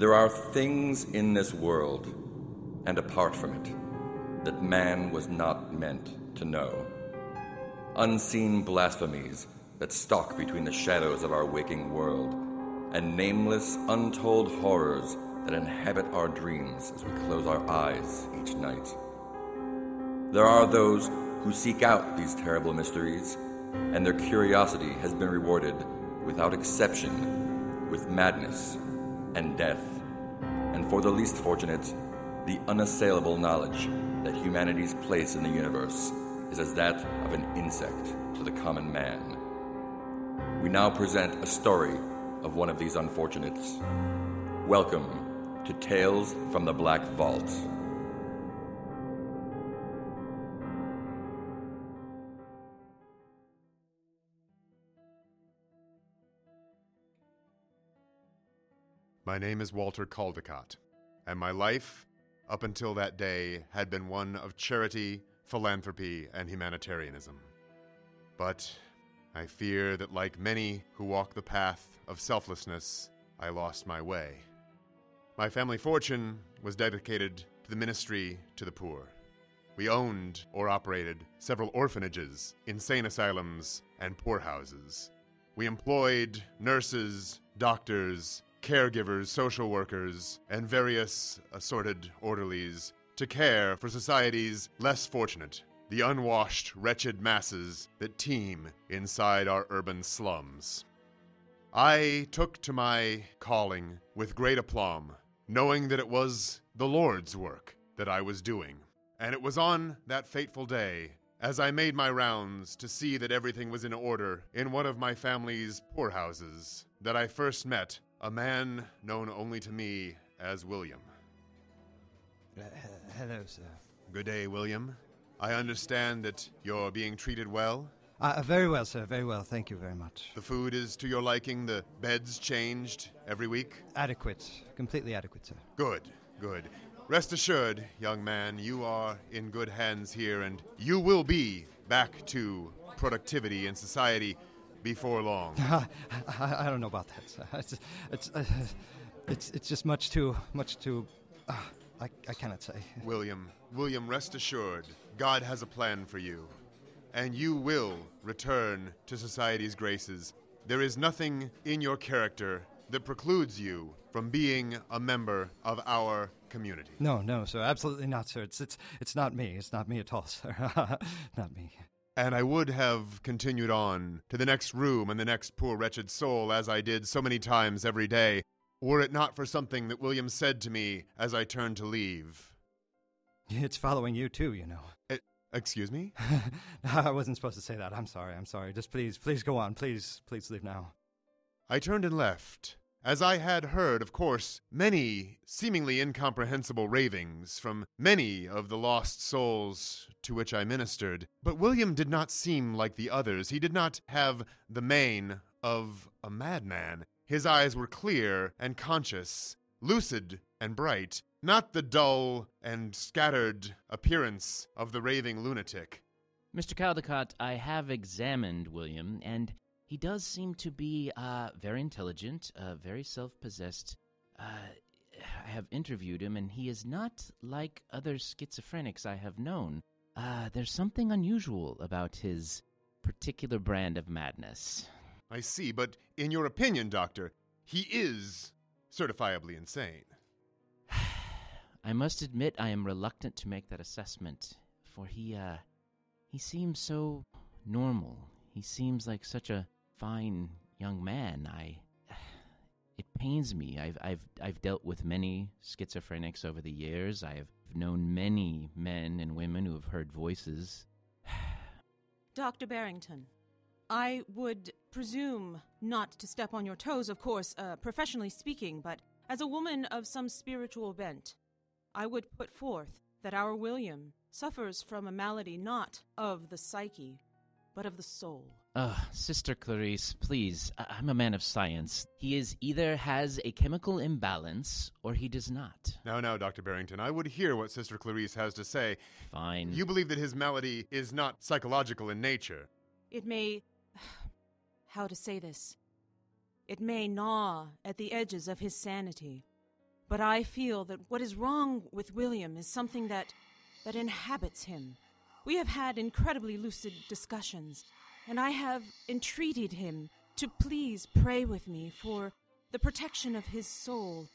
There are things in this world, and apart from it, that man was not meant to know. Unseen blasphemies that stalk between the shadows of our waking world, and nameless, untold horrors that inhabit our dreams as we close our eyes each night. There are those who seek out these terrible mysteries, and their curiosity has been rewarded without exception with madness and death, and for the least fortunate, the unassailable knowledge that humanity's place in the universe is as that of an insect to the common man. We now present a story of one of these unfortunates. Welcome to Tales from the Black Vault. My name is Walter Caldecott, and my life, up until that day, had been one of charity, philanthropy, and humanitarianism. But I fear that, like many who walk the path of selflessness, I lost my way. My family fortune was dedicated to the ministry to the poor. We owned or operated several orphanages, insane asylums, and poorhouses. We employed nurses, doctors, caregivers, social workers, and various assorted orderlies to care for society's less fortunate, the unwashed, wretched masses that teem inside our urban slums. I took to my calling with great aplomb, knowing that it was the Lord's work that I was doing. And it was on that fateful day, as I made my rounds to see that everything was in order in one of my family's poorhouses, that I first met a man known only to me as William. Uh, he- hello, sir. Good day, William. I understand that you're being treated well. Uh, very well, sir. Very well. Thank you very much. The food is to your liking, the beds changed every week. Adequate. Completely adequate, sir. Good, good. Rest assured, young man, you are in good hands here, and you will be back to productivity in society before long. I, I don't know about that. It's, it's, uh, it's, it's just much too, much too. Uh, I, I cannot say. William, William, rest assured, God has a plan for you, and you will return to society's graces. There is nothing in your character that precludes you from being a member of our community. No, no, sir. Absolutely not, sir. It's, it's, it's not me. It's not me at all, sir. not me. And I would have continued on to the next room and the next poor wretched soul as I did so many times every day, were it not for something that William said to me as I turned to leave. It's following you too, you know. It, excuse me? I wasn't supposed to say that. I'm sorry. I'm sorry. Just please, please go on. Please, please leave now. I turned and left, as I had heard, of course, many seemingly incomprehensible ravings from many of the lost souls to which I ministered. But William did not seem like the others. He did not have the mien of a madman. His eyes were clear and conscious, lucid and bright, not the dull and scattered appearance of the raving lunatic. Mr. Caldecott, I have examined William, and he does seem to be uh, very intelligent, uh, very self possessed. Uh, I have interviewed him, and he is not like other schizophrenics I have known. Uh, there's something unusual about his particular brand of madness. I see, but in your opinion, Doctor, he is certifiably insane. I must admit I am reluctant to make that assessment, for he, uh, he seems so normal. He seems like such a fine young man. I, it pains me. I've, I've, I've dealt with many schizophrenics over the years. I have known many men and women who have heard voices. Dr. Barrington, I would presume not to step on your toes, of course, uh, professionally speaking, but as a woman of some spiritual bent, I would put forth that our William suffers from a malady not of the psyche, but of the soul. Ugh, Sister Clarice, please. I- I'm a man of science. He is either has a chemical imbalance or he does not. Now, now, Dr. Barrington, I would hear what Sister Clarice has to say. Fine. You believe that his malady is not psychological in nature. It may. How to say this? It may gnaw at the edges of his sanity. But I feel that what is wrong with William is something that that inhabits him. We have had incredibly lucid discussions, and I have entreated him to please pray with me for the protection of his soul.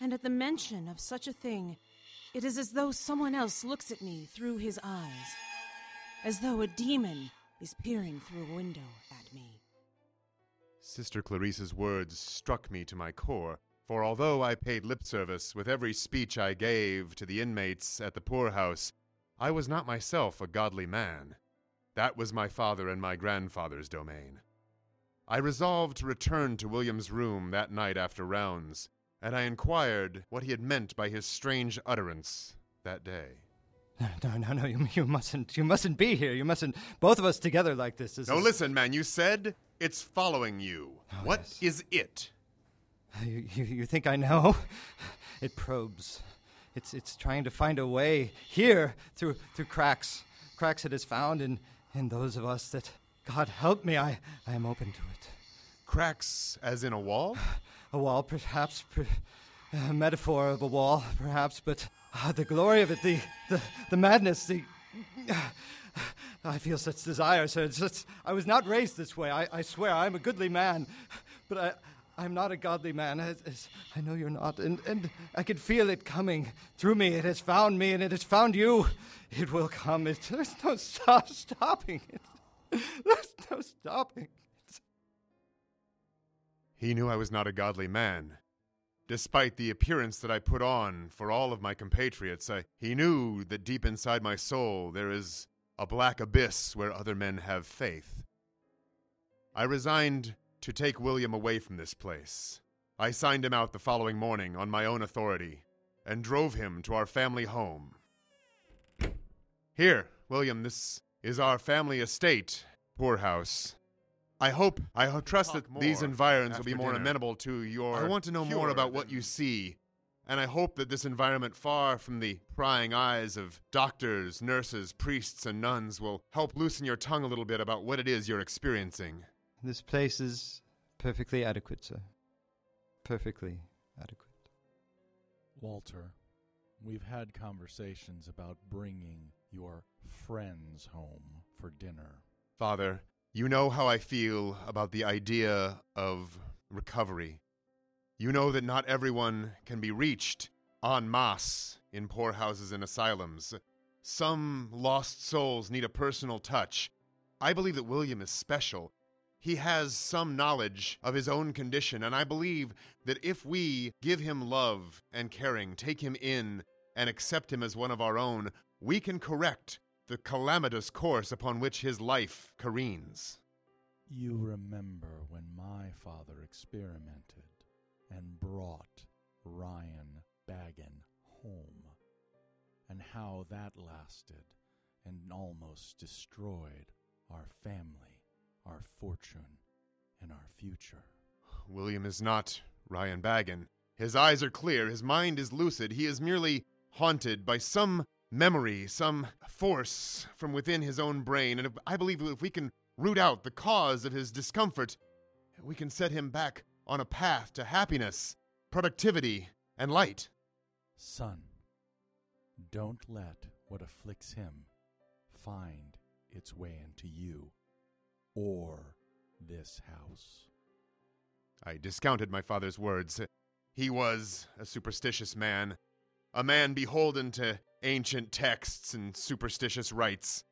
And at the mention of such a thing, it is as though someone else looks at me through his eyes, as though a demon is peering through a window at me. Sister Clarice's words struck me to my core, for although I paid lip service with every speech I gave to the inmates at the poorhouse, I was not myself a godly man. That was my father and my grandfather's domain. I resolved to return to William's room that night after rounds, and I inquired what he had meant by his strange utterance that day. No, no, no, you, you mustn't, you mustn't be here. You mustn't, both of us together like this. this No, is- listen, man, you said it's following you. Oh, what yes. is it? You, you, you think I know? It probes. It's, it's trying to find a way here through, through cracks. Cracks it has found in, in those of us that, God help me, I, I am open to it. Cracks as in a wall? A wall, perhaps, per, a metaphor of a wall, perhaps, but ah, the glory of it, the, the, the madness, the. I feel such desire, sir. It's just, I was not raised this way. I, I swear, I'm a goodly man, but I, I'm not a godly man. As, as I know you're not, and, and I can feel it coming through me. It has found me, and it has found you. It will come. It, there's no stop, stopping it. There's no stopping. it. He knew I was not a godly man. Despite the appearance that I put on for all of my compatriots, I, he knew that deep inside my soul there is a black abyss where other men have faith. I resigned to take William away from this place. I signed him out the following morning on my own authority and drove him to our family home. Here, William, this is our family estate, poorhouse. I hope, I ho- trust that these environs will be more dinner. amenable to your. I want to know more about what you see, and I hope that this environment, far from the prying eyes of doctors, nurses, priests, and nuns, will help loosen your tongue a little bit about what it is you're experiencing. This place is perfectly adequate, sir. Perfectly adequate. Walter, we've had conversations about bringing your friends home for dinner. Father, you know how I feel about the idea of recovery. You know that not everyone can be reached en masse in poorhouses and asylums. Some lost souls need a personal touch. I believe that William is special. He has some knowledge of his own condition, and I believe that if we give him love and caring, take him in, and accept him as one of our own, we can correct the calamitous course upon which his life careens. You remember when my father experimented and brought Ryan Baggin home, and how that lasted and almost destroyed our family, our fortune, and our future. William is not Ryan Baggin. His eyes are clear, his mind is lucid, he is merely haunted by some memory, some force from within his own brain, and if, I believe if we can root out the cause of his discomfort, we can set him back on a path to happiness, productivity, and light. Son, don't let what afflicts him find its way into you or this house. I discounted my father's words. He was a superstitious man, a man beholden to ancient texts and superstitious rites.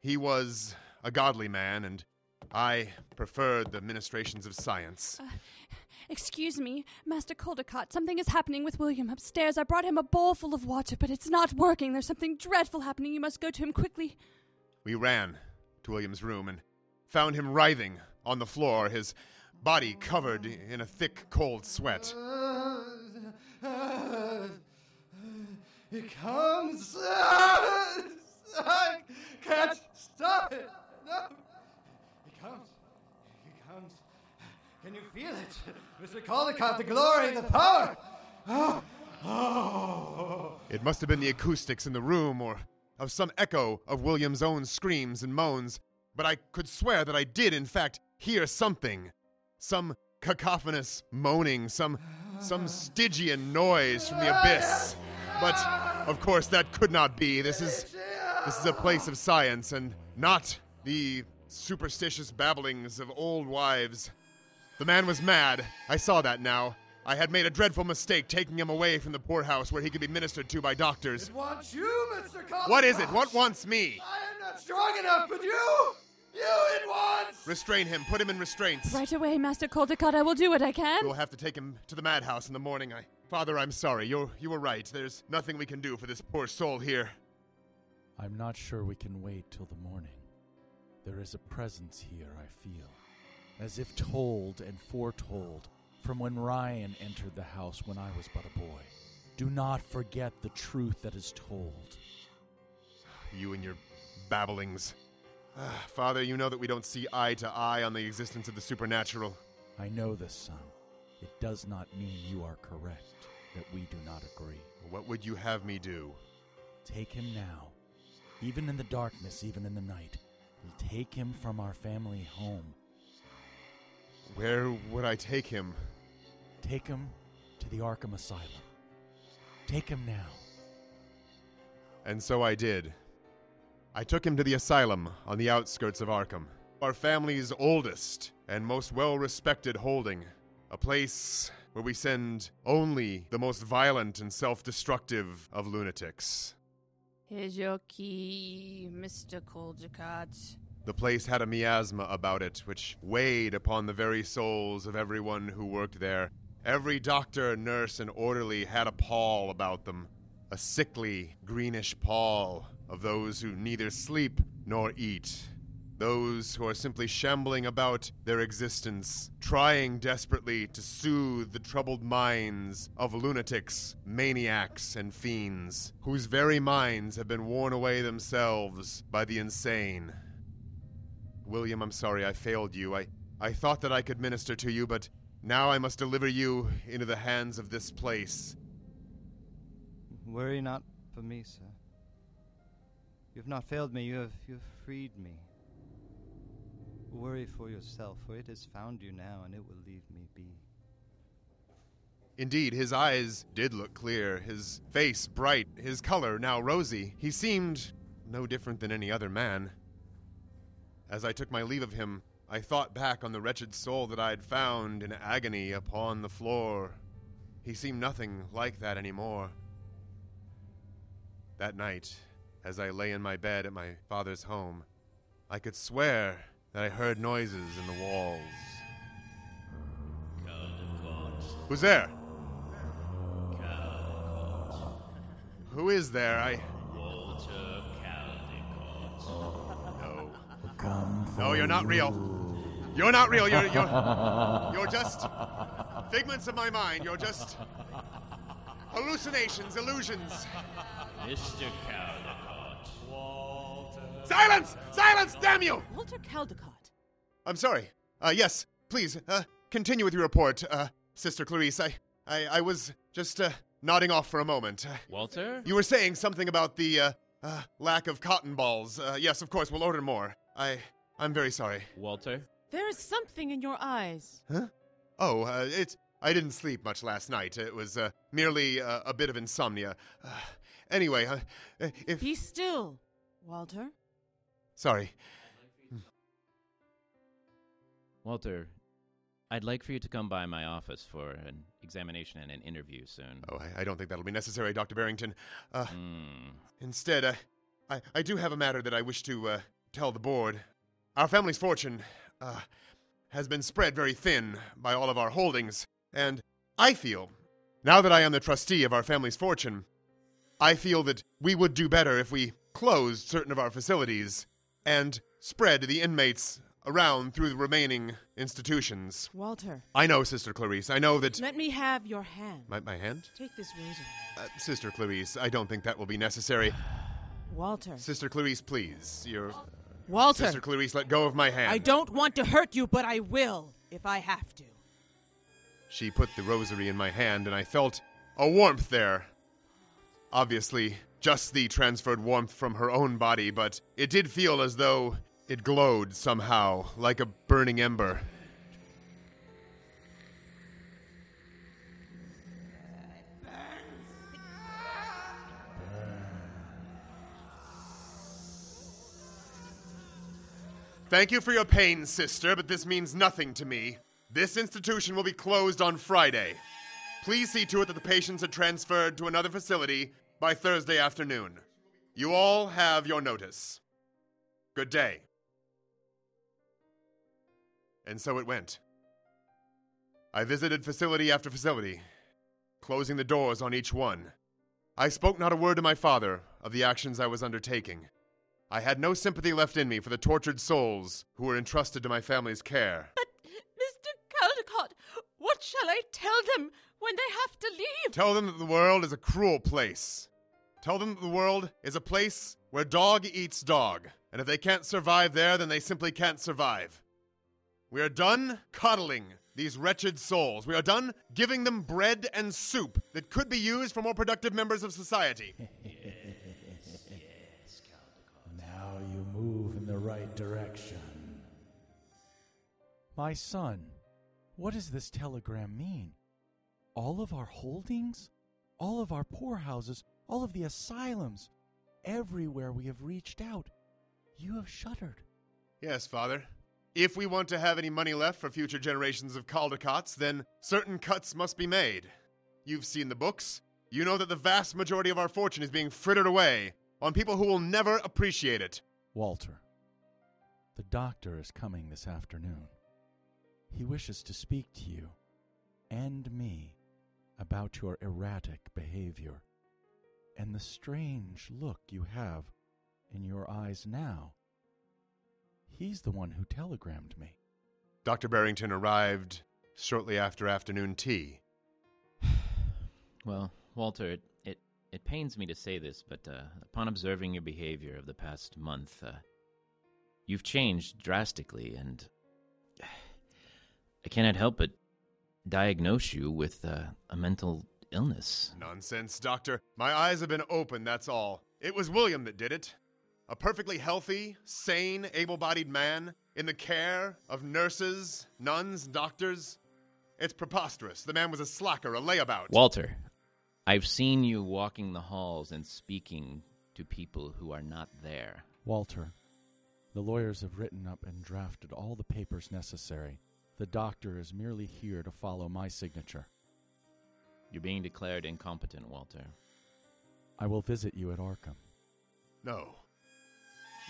He was a godly man, and I preferred the ministrations of science. Uh, excuse me, Master Caldecott. Something is happening with William upstairs. I brought him a bowl full of water, but it's not working. There's something dreadful happening. You must go to him quickly. We ran to William's room and found him writhing on the floor, his body covered in a thick, cold sweat. It comes. I can't stop it. No. It comes. It comes. Can you feel it? Mr. Caldecott, the glory, the power. Oh. Oh. It must have been the acoustics in the room or of some echo of William's own screams and moans, but I could swear that I did, in fact, hear something. Some cacophonous moaning, some some Stygian noise from the abyss. But of course that could not be. This is this is a place of science and not the superstitious babblings of old wives. The man was mad. I saw that now. I had made a dreadful mistake taking him away from the poorhouse where he could be ministered to by doctors. It wants you, Mr. Caldecott. What is it? What wants me? I am not strong enough with you. You it wants. Restrain him. Put him in restraints. Right away, Master Caldecott. I will do what I can. We'll have to take him to the madhouse in the morning. I, Father, I'm sorry. You're you were right. There's nothing we can do for this poor soul here. I'm not sure we can wait till the morning. There is a presence here, I feel, as if told and foretold from when Ryan entered the house when I was but a boy. Do not forget the truth that is told. You and your babblings. Ah, Father, you know that we don't see eye to eye on the existence of the supernatural. I know this, son. It does not mean you are correct, that we do not agree. What would you have me do? Take him now, even in the darkness, even in the night. Take him from our family home. Where would I take him? Take him to the Arkham Asylum. Take him now. And so I did. I took him to the asylum on the outskirts of Arkham, our family's oldest and most well respected holding, a place where we send only the most violent and self destructive of lunatics. Here's your key, Mr. Caldecott. The place had a miasma about it, which weighed upon the very souls of everyone who worked there. Every doctor, nurse, and orderly had a pall about them, a sickly, greenish pall of those who neither sleep nor eat. Those who are simply shambling about their existence, trying desperately to soothe the troubled minds of lunatics, maniacs, and fiends, whose very minds have been worn away themselves by the insane. William, I'm sorry I failed you. I, I thought that I could minister to you, but now I must deliver you into the hands of this place. Worry not for me, sir. You have not failed me. You have you have freed me. Worry for yourself, for it has found you now, and it will leave me be. Indeed, his eyes did look clear, his face bright, his color now rosy. He seemed no different than any other man. As I took my leave of him, I thought back on the wretched soul that I had found in agony upon the floor. He seemed nothing like that anymore. That night, as I lay in my bed at my father's home, I could swear that I heard noises in the walls. Who's there? Who is there? I. No. Come No, you're not real. You're not real. You're you're you're just figments of my mind. You're just hallucinations, illusions. Mr. Caldecott. Walter. Silence! Silence! Damn you! Walter Caldecott. I'm sorry. Uh, yes, please, uh, continue with your report, uh, Sister Clarice. I, I, I was just, uh, nodding off for a moment. Uh, Walter? You were saying something about the, uh, uh, lack of cotton balls. Uh, yes, of course, we'll order more. I, I'm very sorry. Walter? There is something in your eyes. Huh? Oh, uh, it's, I didn't sleep much last night. It was, uh, merely, uh, a bit of insomnia. Uh, anyway, uh, if, Be still, Walter. sorry. Walter, I'd like for you to come by my office for an examination and an interview soon. Oh, I, I don't think that'll be necessary, Dr. Barrington. Uh, Hmm. Instead, I, I, I do have a matter that I wish to uh, tell the board. Our family's fortune uh, has been spread very thin by all of our holdings, and I feel, now that I am the trustee of our family's fortune, I feel that we would do better if we closed certain of our facilities and spread the inmates around through the remaining institutions. Walter, I know, Sister Clarice. I know that. let me have your hand. My, my hand? Take this rosary. Uh, Sister Clarice, I don't think that will be necessary. Walter. Sister Clarice, please. Your Walter. Sister Clarice, let go of my hand. I don't want to hurt you, but I will if I have to. She put the rosary in my hand, and I felt a warmth there obviously just the transferred warmth from her own body, but it did feel as though it glowed somehow, like a burning ember. Thank you for your pain, sister, but this means nothing to me. This institution will be closed on Friday. Please see to it that the patients are transferred to another facility by Thursday afternoon. You all have your notice. Good day. And so it went. I visited facility after facility, closing the doors on each one. I spoke not a word to my father of the actions I was undertaking. I had no sympathy left in me for the tortured souls who were entrusted to my family's care. But, Mr. Caldecott, what shall I tell them when they have to leave? Tell them that the world is a cruel place. Tell them that the world is a place where dog eats dog, and if they can't survive there, then they simply can't survive. We are done coddling these wretched souls. We are done giving them bread and soup that could be used for more productive members of society. yes, yes, Now you move in the right direction. My son, what does this telegram mean? All of our holdings? All of our poorhouses? All of the asylums? Everywhere we have reached out, you have shuttered. Yes, Father. If we want to have any money left for future generations of Caldecotts, then certain cuts must be made. You've seen the books. You know that the vast majority of our fortune is being frittered away on people who will never appreciate it. Walter, the doctor is coming this afternoon. He wishes to speak to you and me about your erratic behavior and the strange look you have in your eyes now. He's the one who telegrammed me. Dr. Barrington arrived shortly after afternoon tea. Well, Walter, it, it, it pains me to say this, but uh, upon observing your behavior of the past month, uh, you've changed drastically, and I cannot help but diagnose you with uh, a mental illness. Nonsense, Doctor. My eyes have been open, that's all. It was William that did it. A perfectly healthy, sane, able bodied man in the care of nurses, nuns, doctors. It's preposterous. The man was a slacker, a layabout. Walter, I've seen you walking the halls and speaking to people who are not there. Walter, the lawyers have written up and drafted all the papers necessary. The doctor is merely here to follow my signature. You're being declared incompetent, Walter. I will visit you at Arkham. No.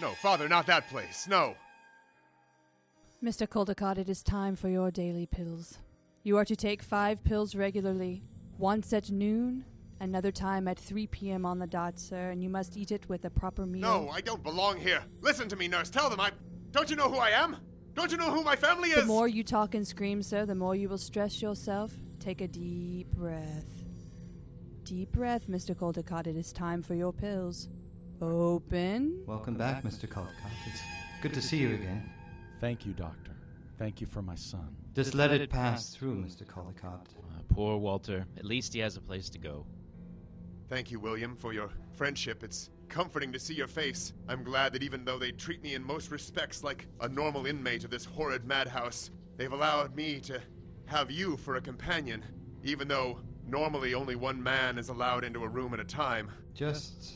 No, Father, not that place. No. Mr. Caldecott, it is time for your daily pills. You are to take five pills regularly, once at noon, another time at 3 p.m. on the dot, sir, and you must eat it with a proper meal. No, I don't belong here. Listen to me, nurse. Tell them I. Don't you know who I am? Don't you know who my family is? The more you talk and scream, sir, the more you will stress yourself. Take a deep breath. Deep breath, Mr. Caldecott. It is time for your pills. Open. Welcome back, Mr. Caldecott. It's good to see you again. Thank you, doctor. Thank you for my son. Just let it pass through, Mr. Caldecott. Uh, poor Walter. At least he has a place to go. Thank you, William, for your friendship. It's comforting to see your face. I'm glad that even though they treat me in most respects like a normal inmate of this horrid madhouse, they've allowed me to have you for a companion, even though normally only one man is allowed into a room at a time. Just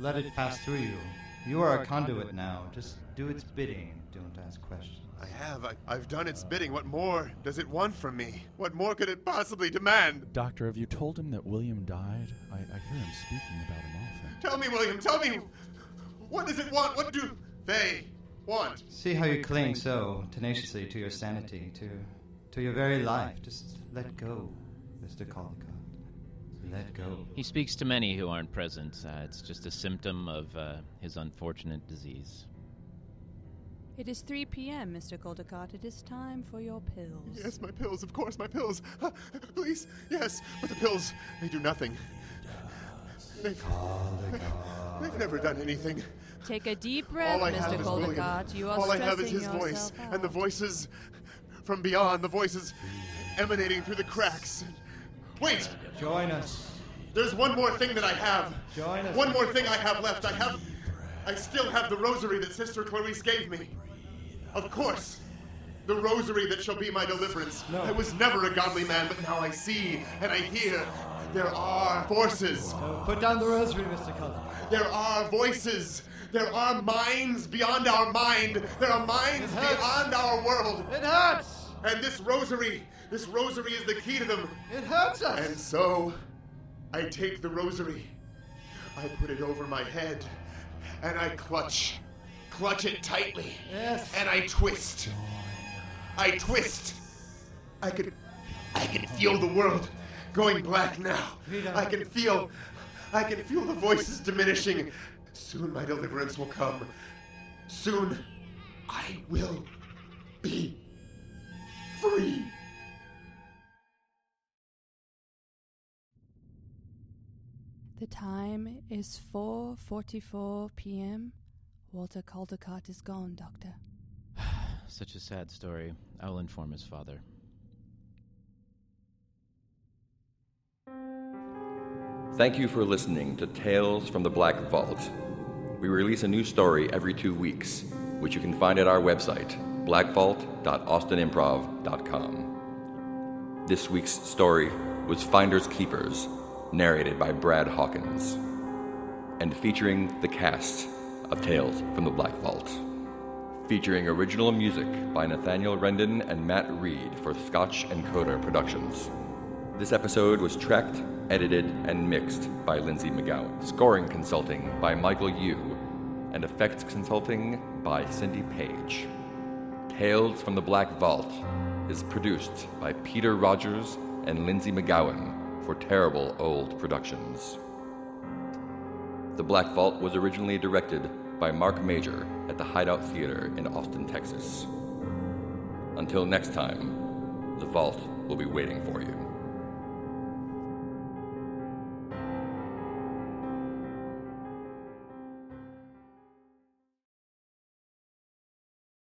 let it pass through you. You are a conduit now. Just do its bidding don't ask questions. I have. I, I've done its bidding. What more does it want from me? What more could it possibly demand? Doctor, have you told him that William died? I, I hear him speaking about him often. Tell me, William, tell me. What does it want? What do they want? See how you cling so tenaciously to your sanity, to to your very life. Just let go, Mr. Caldecott. Let go. He speaks to many who aren't present. Uh, it's just a symptom of uh, his unfortunate disease. It is 3 p.m., Mr. Caldecott. It is time for your pills. Yes, my pills, of course, my pills. Uh, please, yes, but the pills, they do nothing. They've, they've never done anything. Take a deep breath, All I Mr. have is William. Caldecott. You are All I have is stressing his voice, yourself and the voices from beyond, the voices emanating through the cracks. Wait, Join us. there's one more thing that I have. Join us. One more thing I have left. I have. I still have the rosary that Sister Clarice gave me. Of course. The rosary that shall be my deliverance. No. I was never a godly man, but now I see and I hear. There are forces. Uh, put down the rosary, Mr. Cullen. There are voices There are minds beyond our mind. There are minds beyond our world. It hurts! And this rosary, this rosary is the key to them. It hurts us! And so, I take the rosary, I put it over my head, and I clutch, clutch it tightly. Yes. And I twist. I twist. I could, I can feel the world going black now. I can feel, I can feel the voices diminishing. Soon my deliverance will come. Soon, I will be free. The time is 4:44 p.m. Walter Caldecott is gone, Doctor. Such a sad story. I will inform his father. Thank you for listening to Tales from the Black Vault. We release a new story every two weeks, which you can find at our website, blackvault.austinimprov.com. This week's story was Finders Keepers, narrated by Brad Hawkins, and featuring the cast of Tales from the Black Vault. Featuring original music by Nathaniel Rendon and Matt Reed for Scotch Coda Productions. This episode was tracked, edited, and mixed by Lindsay McGowan. Scoring consulting by Michael Yu, and effects consulting by Cindy Page. Tales from the Black Vault is produced by Peter Rogers and Lindsay McGowan for Terrible Old Productions. The Black Vault was originally directed by Mark Major at the Hideout Theater in Austin, Texas. Until next time, the vault will be waiting for you.